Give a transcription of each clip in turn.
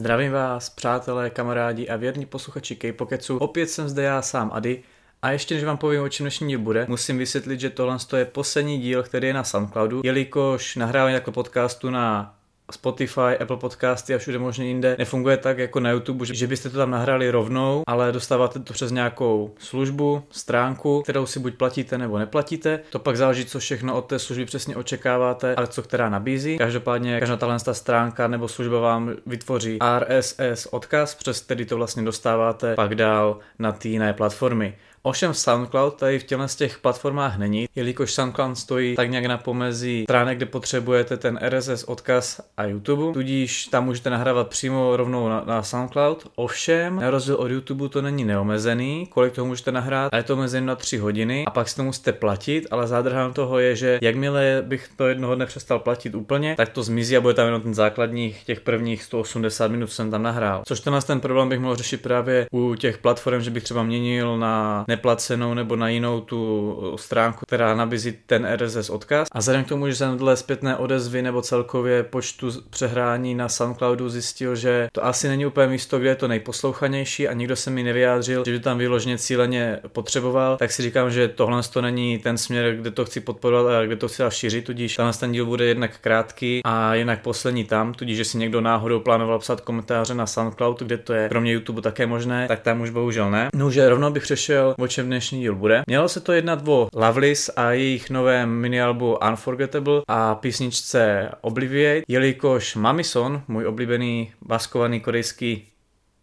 Zdravím vás, přátelé, kamarádi a věrní posluchači K-Pokecu. Opět jsem zde já sám Ady a ještě než vám povím, o čem dnešní díl bude, musím vysvětlit, že tohle je poslední díl, který je na Soundcloudu, jelikož nahrávání jako podcastu na Spotify, Apple Podcasty a všude možně jinde nefunguje tak jako na YouTube, že, byste to tam nahrali rovnou, ale dostáváte to přes nějakou službu, stránku, kterou si buď platíte nebo neplatíte. To pak záleží, co všechno od té služby přesně očekáváte, ale co která nabízí. Každopádně každá tahle stránka nebo služba vám vytvoří RSS odkaz, přes který to vlastně dostáváte pak dál na ty jiné platformy. Ovšem SoundCloud tady v těchto z těch platformách není, jelikož SoundCloud stojí tak nějak na pomezí stránek, kde potřebujete ten RSS odkaz a YouTube, tudíž tam můžete nahrávat přímo rovnou na, na SoundCloud. Ovšem, na rozdíl od YouTube to není neomezený, kolik toho můžete nahrát, a je to omezený na 3 hodiny a pak si to musíte platit, ale zádrhám toho je, že jakmile bych to jednoho dne přestal platit úplně, tak to zmizí a bude tam jenom ten základní těch prvních 180 minut, co jsem tam nahrál. Což tenhle ten problém bych mohl řešit právě u těch platform, že bych třeba měnil na neplacenou nebo na jinou tu stránku, která nabízí ten RSS odkaz. A vzhledem k tomu, že jsem dle zpětné odezvy nebo celkově počtu přehrání na SoundCloudu zjistil, že to asi není úplně místo, kde je to nejposlouchanější a nikdo se mi nevyjádřil, že by tam vyloženě cíleně potřeboval, tak si říkám, že tohle to není ten směr, kde to chci podporovat a kde to chci šířit, tudíž tenhle ten díl bude jednak krátký a jednak poslední tam, tudíž, že si někdo náhodou plánoval psát komentáře na SoundCloud, kde to je kromě YouTube také možné, tak tam už bohužel ne. No, že rovnou bych přešel o čem dnešní díl bude. Mělo se to jednat o Loveless a jejich novém minialbu Unforgettable a písničce Obliviate, jelikož Mamison, můj oblíbený baskovaný korejský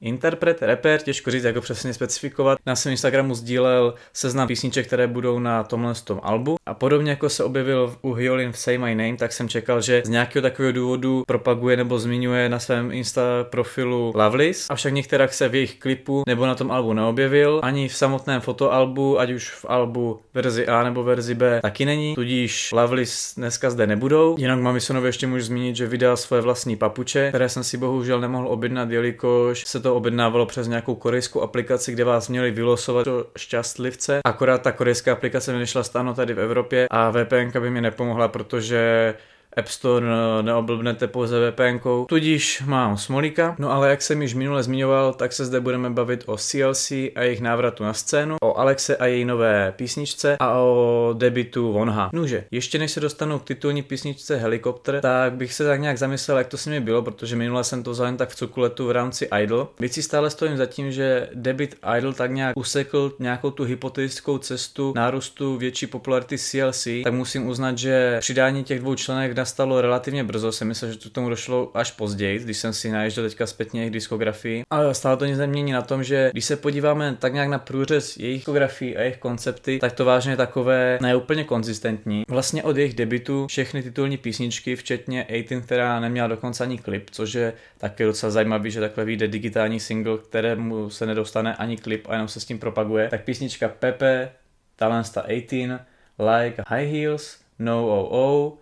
interpret, rapper, těžko říct, jako přesně specifikovat. Na svém Instagramu sdílel seznam písniček, které budou na tomhle tom albu. A podobně jako se objevil u Hyolin v Say My Name, tak jsem čekal, že z nějakého takového důvodu propaguje nebo zmiňuje na svém Insta profilu Loveless. Avšak některak se v jejich klipu nebo na tom albu neobjevil, ani v samotném fotoalbu, ať už v albu verzi A nebo verzi B taky není, tudíž Loveless dneska zde nebudou. Jinak Mamisonovi ještě můžu zmínit, že vydal svoje vlastní papuče, které jsem si bohužel nemohl objednat, jelikož se to to objednávalo přes nějakou korejskou aplikaci, kde vás měli vylosovat do šťastlivce. Akorát ta korejská aplikace mi nešla tady v Evropě a VPN by mi nepomohla, protože App Store neoblbnete pouze VPN, tudíž mám smolíka. No ale jak jsem již minule zmiňoval, tak se zde budeme bavit o CLC a jejich návratu na scénu, o Alexe a její nové písničce a o debitu Vonha. Nože, ještě než se dostanu k titulní písničce Helikopter, tak bych se tak nějak zamyslel, jak to s nimi bylo, protože minule jsem to vzal tak v cukuletu v rámci Idol. Víc si stále stojím za tím, že debit Idol tak nějak usekl nějakou tu hypotetickou cestu nárůstu větší popularity CLC, tak musím uznat, že přidání těch dvou členek nastalo relativně brzo, jsem myslel, že to k tomu došlo až později, když jsem si naježděl teďka zpětně jejich diskografii. Ale stále to nic nemění na tom, že když se podíváme tak nějak na průřez jejich diskografii a jejich koncepty, tak to vážně je takové neúplně konzistentní. Vlastně od jejich debitu všechny titulní písničky, včetně 18, která neměla dokonce ani klip, což je taky docela zajímavý, že takhle vyjde digitální single, kterému se nedostane ani klip a jenom se s tím propaguje. Tak písnička Pepe, Talensta 18, Like High Heels, No Oh,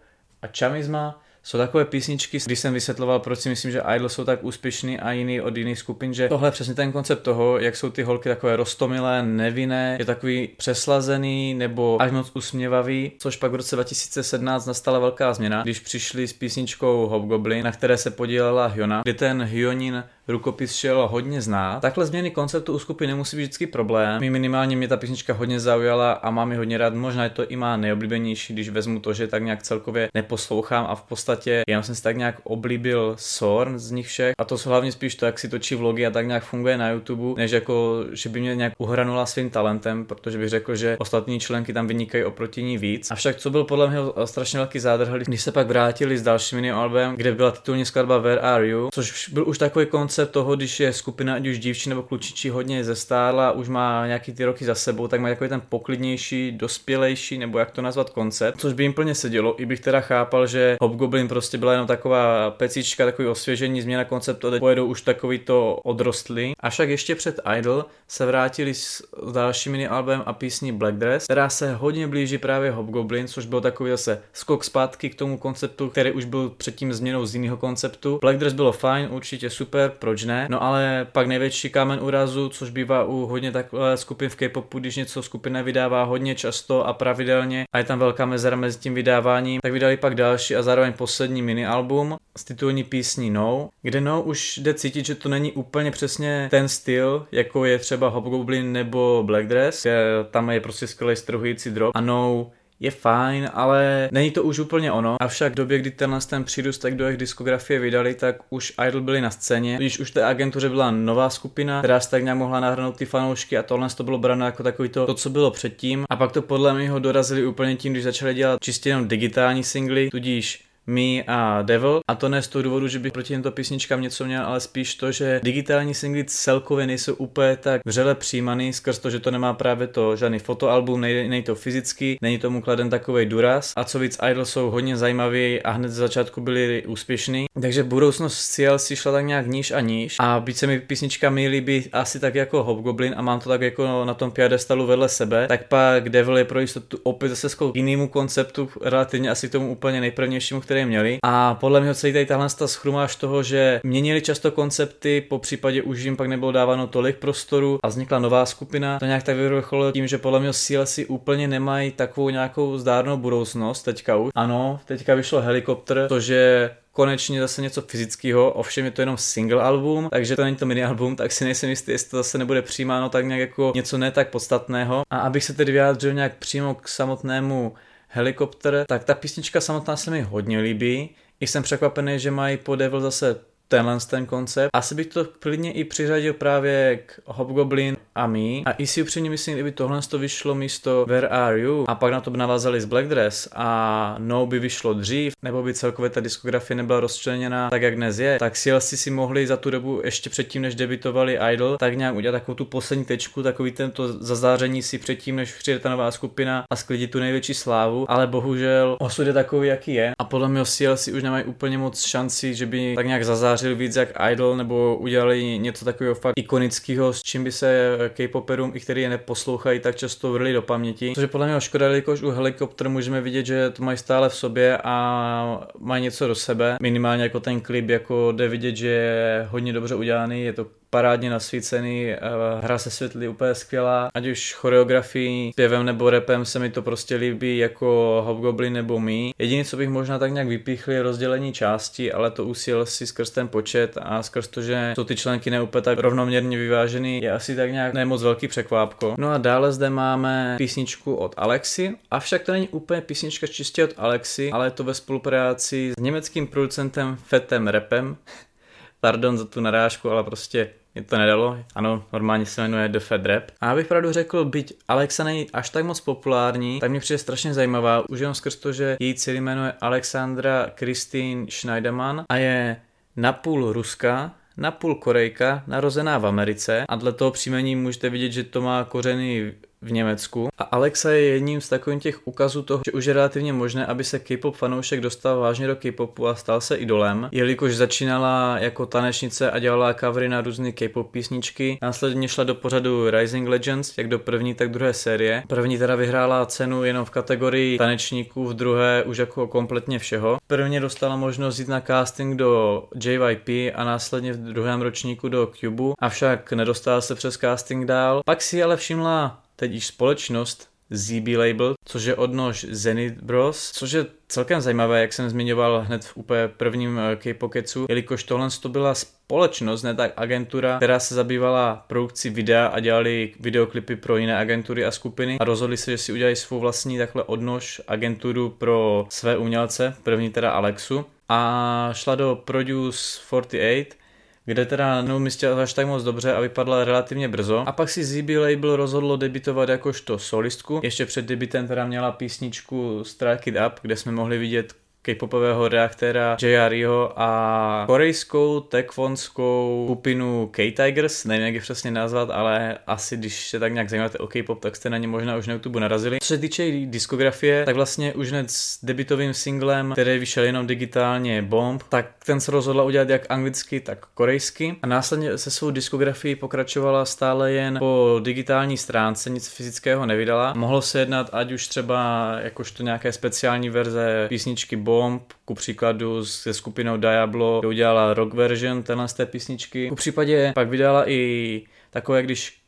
a Chamizma jsou takové písničky, když jsem vysvětloval, proč si myslím, že Idol jsou tak úspěšný a jiný od jiných skupin, že tohle je přesně ten koncept toho, jak jsou ty holky takové rostomilé, nevinné, je takový přeslazený nebo až moc usměvavý, což pak v roce 2017 nastala velká změna, když přišli s písničkou Hobgoblin, na které se podílela Hyona, kdy ten Hyonin rukopis šel hodně znát. Takhle změny konceptu u skupiny nemusí být vždycky problém. Mi minimálně mě ta písnička hodně zaujala a mám ji hodně rád. Možná je to i má nejoblíbenější, když vezmu to, že tak nějak celkově neposlouchám a v podstatě já jsem si tak nějak oblíbil Sorn z nich všech a to jsou hlavně spíš to, jak si točí vlogy a tak nějak funguje na YouTube, než jako, že by mě nějak uhranula svým talentem, protože bych řekl, že ostatní členky tam vynikají oproti ní víc. Avšak co byl podle mě strašně velký zádrhel, když se pak vrátili s dalším albem, kde byla titulní skladba Where Are You, což byl už takový koncept koncept toho, když je skupina ať už dívčí nebo klučičí hodně zestárla, už má nějaký ty roky za sebou, tak má takový ten poklidnější, dospělejší, nebo jak to nazvat koncept, což by jim plně sedělo. I bych teda chápal, že Hobgoblin prostě byla jenom taková pecička, takový osvěžení, změna konceptu, a pojedou už takový to odrostli. A však ještě před Idol se vrátili s dalším mini albem a písní Black Dress, která se hodně blíží právě Hobgoblin, což byl takový zase skok zpátky k tomu konceptu, který už byl předtím změnou z jiného konceptu. Black Dress bylo fajn, určitě super, proč ne. No ale pak největší kámen úrazu, což bývá u hodně takové skupin v K-popu, když něco skupina vydává hodně často a pravidelně a je tam velká mezera mezi tím vydáváním, tak vydali pak další a zároveň poslední mini album s titulní písní No, kde No už jde cítit, že to není úplně přesně ten styl, jako je třeba Hobgoblin nebo Black Dress, tam je prostě skvělý strhující drop a No je fajn, ale není to už úplně ono. Avšak v době, kdy tenhle ten přírůstek do jejich diskografie vydali, tak už Idol byli na scéně. Když už té agentuře byla nová skupina, která se tak nějak mohla nahrnout ty fanoušky a tohle to bylo bráno jako takový to, to, co bylo předtím. A pak to podle mého dorazili úplně tím, když začali dělat čistě jenom digitální singly, tudíž me a Devil. A to ne z toho důvodu, že bych proti těmto písničkám něco měl, ale spíš to, že digitální singly celkově nejsou úplně tak vřele přijímaný skrz to, že to nemá právě to žádný fotoalbum, nej, nej to fyzicky, není tomu kladen takový důraz. A co víc, Idol jsou hodně zajímaví a hned z začátku byli úspěšní. Takže budoucnost CLC šla tak nějak níž a níž. A byť se mi písnička mi líbí asi tak jako Hobgoblin a mám to tak jako na tom piedestalu vedle sebe, tak pak Devil je pro jistotu opět zase k jinému konceptu, relativně asi k tomu úplně nejprvnějšímu, který které měli. A podle mě celý tady tahle schrumáž toho, že měnili často koncepty, po případě už jim pak nebylo dáváno tolik prostoru a vznikla nová skupina. To nějak tak vyvrcholilo tím, že podle mě si úplně nemají takovou nějakou zdárnou budoucnost teďka už. Ano, teďka vyšlo helikopter, to, že konečně zase něco fyzického, ovšem je to jenom single album, takže to není to mini album, tak si nejsem jistý, jestli to zase nebude přijímáno tak nějak jako něco ne tak podstatného. A abych se tedy vyjádřil nějak přímo k samotnému helikopter, tak ta písnička samotná se mi hodně líbí. I jsem překvapený, že mají po Devil zase tenhle ten koncept. Asi bych to klidně i přiřadil právě k Hobgoblin a Me. A i si upřímně myslím, kdyby tohle to vyšlo místo Where Are You a pak na to by navázali z Black Dress a No by vyšlo dřív, nebo by celkově ta diskografie nebyla rozčleněna tak, jak dnes je, tak CLC si mohli za tu dobu ještě předtím, než debitovali Idol, tak nějak udělat takovou tu poslední tečku, takový tento zazáření si předtím, než přijde ta nová skupina a sklidit tu největší slávu, ale bohužel osud je takový, jaký je. A podle mě CLC už nemají úplně moc šancí, že by tak nějak zazářili víc jak Idol nebo udělali něco takového fakt ikonického, s čím by se K-poperům, i který je neposlouchají, tak často vrli do paměti. Což je podle mě škoda, jelikož u Helikopter můžeme vidět, že to mají stále v sobě a mají něco do sebe. Minimálně jako ten klip, jako jde vidět, že je hodně dobře udělaný, je to parádně nasvícený, hra se světlí úplně skvělá, ať už choreografií, zpěvem nebo repem se mi to prostě líbí jako Hobgoblin nebo My. Jediné, co bych možná tak nějak vypíchl, je rozdělení části, ale to usil si skrz ten počet a skrz to, že jsou ty členky neúplně tak rovnoměrně vyvážený, je asi tak nějak nemoc velký překvápko. No a dále zde máme písničku od Alexi, avšak to není úplně písnička čistě od Alexi, ale je to ve spolupráci s německým producentem Fetem Repem, pardon za tu narážku, ale prostě mě to nedalo. Ano, normálně se jmenuje The Fed Rap. A abych pravdu řekl, byť Alexa není až tak moc populární, tak mě přijde strašně zajímavá, už jenom skrz to, že její celý jméno je Alexandra Christine Schneiderman a je napůl Ruska, napůl Korejka, narozená v Americe a dle toho příjmení můžete vidět, že to má kořeny v Německu. A Alexa je jedním z takových těch ukazů toho, že už je relativně možné, aby se K-pop fanoušek dostal vážně do K-popu a stal se idolem, jelikož začínala jako tanečnice a dělala covery na různé K-pop písničky. Následně šla do pořadu Rising Legends, jak do první, tak druhé série. První teda vyhrála cenu jenom v kategorii tanečníků, v druhé už jako kompletně všeho. Prvně dostala možnost jít na casting do JYP a následně v druhém ročníku do Cubu, avšak nedostala se přes casting dál. Pak si ale všimla teď již společnost ZB Label, což je odnož Zenith Bros, což je celkem zajímavé, jak jsem zmiňoval hned v úplně prvním eh, K-Pocketsu, jelikož tohle to byla společnost, ne tak agentura, která se zabývala produkcí videa a dělali videoklipy pro jiné agentury a skupiny a rozhodli se, že si udělají svou vlastní takhle odnož agenturu pro své umělce, první teda Alexu. A šla do Produce 48, kde teda neumístila až tak moc dobře a vypadla relativně brzo. A pak si ZB Label rozhodlo debitovat jakožto solistku. Ještě před debitem teda měla písničku Strike It Up, kde jsme mohli vidět K-popového reaktéra JRIho a korejskou tekvonskou skupinu K-Tigers, nevím jak je přesně nazvat, ale asi když se tak nějak zajímáte o K-pop, tak jste na ně možná už na YouTube narazili. Co se týče diskografie, tak vlastně už hned s debitovým singlem, který vyšel jenom digitálně Bomb, tak ten se rozhodla udělat jak anglicky, tak korejsky a následně se svou diskografií pokračovala stále jen po digitální stránce, nic fyzického nevydala. Mohlo se jednat ať už třeba jakožto nějaké speciální verze písničky Bomb, Bomb, ku příkladu se skupinou Diablo, udělala rock version téhle z té písničky. Ku případě pak vydala i takové, když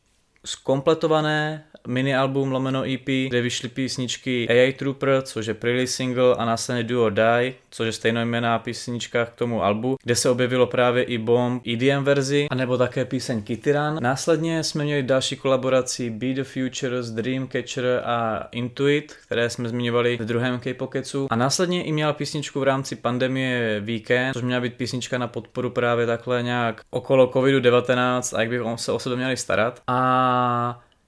zkompletované mini album lomeno EP, kde vyšly písničky AI Trooper, což je pre single a následně Do or Die, což je stejnojmená písnička k tomu albu, kde se objevilo právě i Bomb EDM verzi, anebo také píseň Kitty Run. Následně jsme měli další kolaboraci Be the Futures, Dreamcatcher a Intuit, které jsme zmiňovali v druhém K-Pocketsu. A následně i měla písničku v rámci pandemie Weekend, což měla být písnička na podporu právě takhle nějak okolo COVID-19 a jak bychom se o sebe měli starat. A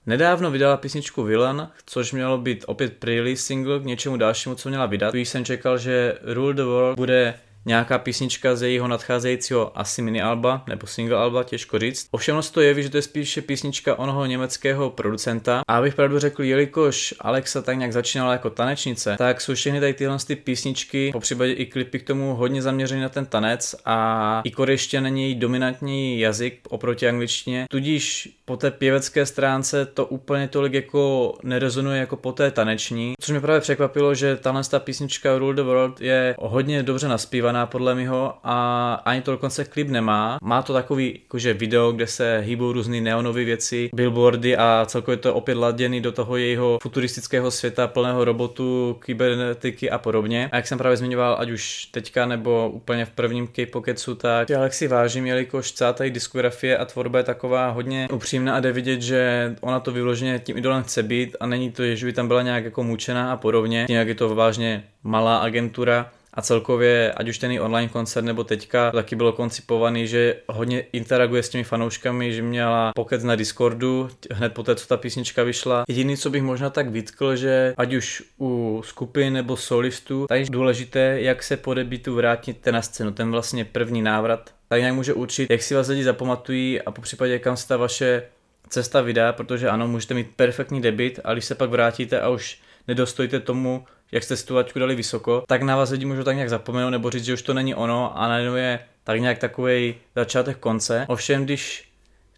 Nedávno vydala písničku Villain, což mělo být opět pre single k něčemu dalšímu, co měla vydat. Tu jsem čekal, že Rule the World bude nějaká písnička z jejího nadcházejícího asi mini alba nebo single alba, těžko říct. Ovšem to je, že to je spíše písnička onoho německého producenta. A abych pravdu řekl, jelikož Alexa tak nějak začínala jako tanečnice, tak jsou všechny tady tyhle ty písničky, po případě i klipy k tomu hodně zaměřený na ten tanec a i korejština není její dominantní jazyk oproti angličtině. Tudíž po té pěvecké stránce to úplně tolik jako nerezonuje jako po té taneční, což mě právě překvapilo, že tahle ta písnička Rule the World je hodně dobře naspívaná podle mého a ani to dokonce klip nemá. Má to takový jakože video, kde se hýbou různé neonové věci, billboardy a celkově to opět laděný do toho jejího futuristického světa plného robotu, kybernetiky a podobně. A jak jsem právě zmiňoval, ať už teďka nebo úplně v prvním K-Pocketsu, tak Alexi vážím, jelikož celá ta diskografie a tvorba je taková hodně upřímná upřímná a jde vidět, že ona to vyloženě tím idolem chce být a není to, že by tam byla nějak jako mučená a podobně. Tím, jak je to vážně malá agentura, a celkově, ať už ten online koncert nebo teďka, taky bylo koncipovaný, že hodně interaguje s těmi fanouškami, že měla pokec na Discordu hned po té, co ta písnička vyšla. Jediný, co bych možná tak vytkl, že ať už u skupin nebo solistů, tak je důležité, jak se po debitu vrátit na scénu, ten vlastně první návrat tak nějak může určit, jak si vás lidi zapamatují a po případě kam se ta vaše cesta vydá, protože ano, můžete mít perfektní debit, ale když se pak vrátíte a už nedostojíte tomu, jak jste situačku dali vysoko, tak na vás lidi můžou tak nějak zapomenout nebo říct, že už to není ono a najednou je tak nějak takový začátek konce. Ovšem, když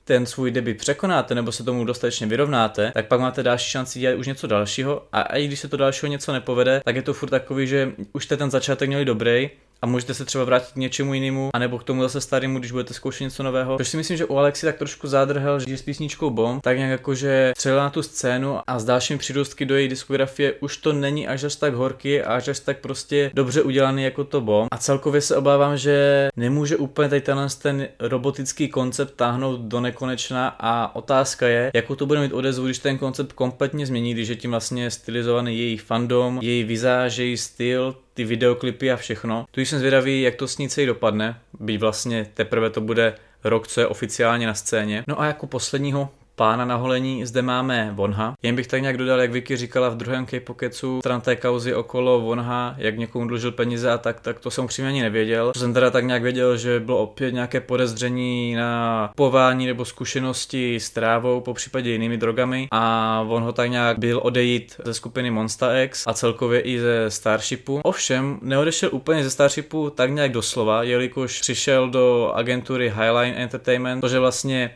ten svůj debit překonáte nebo se tomu dostatečně vyrovnáte, tak pak máte další šanci dělat už něco dalšího a i když se to dalšího něco nepovede, tak je to furt takový, že už jste ten začátek měli dobrý a můžete se třeba vrátit k něčemu jinému, anebo k tomu zase starému, když budete zkoušet něco nového. Což si myslím, že u Alexi tak trošku zádrhel, že s písničkou Bomb, tak nějak jako, že střelila na tu scénu a s dalšími přírůstky do její diskografie už to není až až tak horký a až až tak prostě dobře udělaný jako to Bomb. A celkově se obávám, že nemůže úplně tady tenhle ten robotický koncept táhnout do nekonečna a otázka je, jakou to bude mít odezvu, když ten koncept kompletně změní, když je tím vlastně stylizovaný její fandom, její vizáž, její styl, ty videoklipy a všechno. Tu jsem zvědavý, jak to s ní celý dopadne, byť vlastně teprve to bude rok, co je oficiálně na scéně. No a jako posledního pána na holení zde máme Vonha. Jen bych tak nějak dodal, jak Vicky říkala v druhém K-Pocketsu, stran té kauzy okolo Vonha, jak někomu dlužil peníze a tak, tak to jsem přímě ani nevěděl. To jsem teda tak nějak věděl, že bylo opět nějaké podezření na pování nebo zkušenosti s trávou, po případě jinými drogami a on ho tak nějak byl odejít ze skupiny Monsta X a celkově i ze Starshipu. Ovšem, neodešel úplně ze Starshipu tak nějak doslova, jelikož přišel do agentury Highline Entertainment, protože vlastně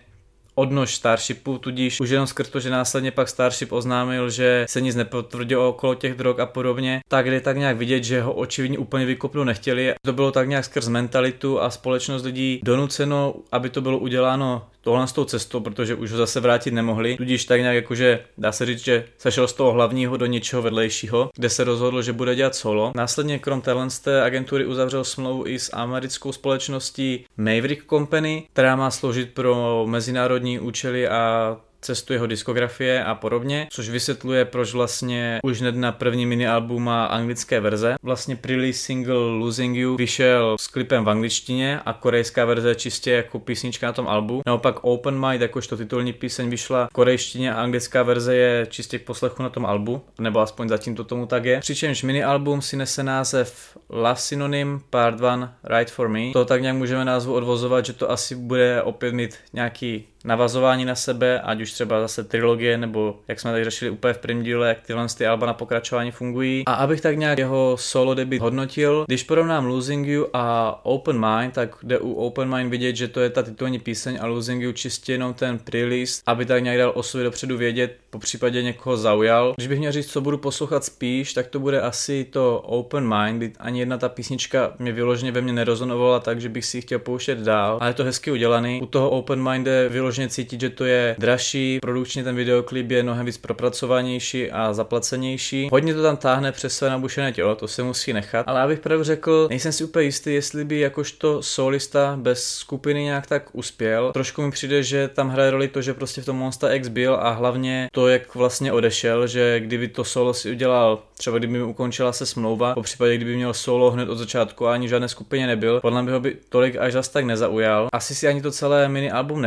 odnož Starshipu, tudíž už jenom skrz to, že následně pak Starship oznámil, že se nic nepotvrdilo okolo těch drog a podobně, tak jde tak nějak vidět, že ho očividně úplně vykopnout nechtěli. To bylo tak nějak skrz mentalitu a společnost lidí donuceno, aby to bylo uděláno tohle s tou cestou, protože už ho zase vrátit nemohli. Tudíž tak nějak jakože dá se říct, že sešel z toho hlavního do něčeho vedlejšího, kde se rozhodl, že bude dělat solo. Následně krom téhle z té agentury uzavřel smlouvu i s americkou společností Maverick Company, která má sloužit pro mezinárodní účely a cestu jeho diskografie a podobně, což vysvětluje, proč vlastně už hned na první mini album má anglické verze. Vlastně pre single Losing You vyšel s klipem v angličtině a korejská verze čistě jako písnička na tom albu. Naopak Open Mind, jakožto titulní píseň vyšla v korejštině a anglická verze je čistě k poslechu na tom albu, nebo aspoň zatím to tomu tak je. Přičemž mini album si nese název Love Synonym Part 1 Right For Me. To tak nějak můžeme názvu odvozovat, že to asi bude opět mít nějaký navazování na sebe, ať už třeba zase trilogie, nebo jak jsme tady řešili úplně v prvním díle, jak tyhle ty alba na pokračování fungují. A abych tak nějak jeho solo debut hodnotil, když porovnám Losing You a Open Mind, tak jde u Open Mind vidět, že to je ta titulní píseň a Losing You čistě jenom ten playlist, aby tak nějak dal o sobě dopředu vědět, po případě někoho zaujal. Když bych měl říct, co budu poslouchat spíš, tak to bude asi to Open Mind, ani jedna ta písnička mě vyloženě ve mně nerozonovala tak, že bych si ji chtěl pouštět dál, ale je to hezky udělaný. U toho Open Mind je vyloženě cítit, že to je dražší, produkčně ten videoklip je mnohem víc propracovanější a zaplacenější. Hodně to tam táhne přes své nabušené tělo, to se musí nechat, ale abych pravdu řekl, nejsem si úplně jistý, jestli by jakožto solista bez skupiny nějak tak uspěl. Trošku mi přijde, že tam hraje roli to, že prostě v tom Monster X byl a hlavně to, jak vlastně odešel, že kdyby to solo si udělal, třeba kdyby mi ukončila se smlouva, po případě kdyby měl solo hned od začátku a ani v žádné skupině nebyl, podle mě ho by tolik až zas tak nezaujal. Asi si ani to celé mini album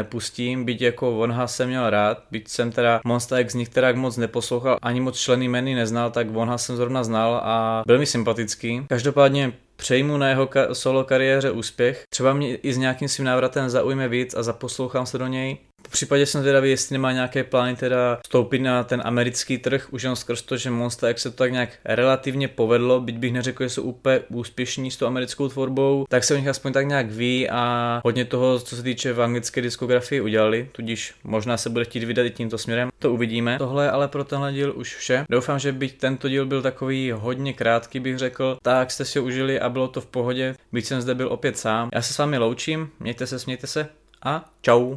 nepustím, byť jako Vonha jsem měl rád, byť jsem teda Monster X některá moc neposlouchal, ani moc členy jmény neznal, tak Vonha jsem zrovna znal a byl mi sympatický. Každopádně přejmu na jeho ka- solo kariéře úspěch. Třeba mě i s nějakým svým návratem zaujme víc a zaposlouchám se do něj. V případě jsem zvědavý, jestli nemá nějaké plány teda vstoupit na ten americký trh, už jen skrz to, že Monster X se to tak nějak relativně povedlo, byť bych neřekl, že jsou úplně úspěšní s tou americkou tvorbou, tak se o nich aspoň tak nějak ví a hodně toho, co se týče v anglické diskografii udělali, tudíž možná se bude chtít vydat i tímto směrem, to uvidíme. Tohle je ale pro tenhle díl už vše. Doufám, že byť tento díl byl takový hodně krátký, bych řekl, tak jste si ho užili a bylo to v pohodě, byť jsem zde byl opět sám. Já se s vámi loučím, mějte se, smějte se a čau.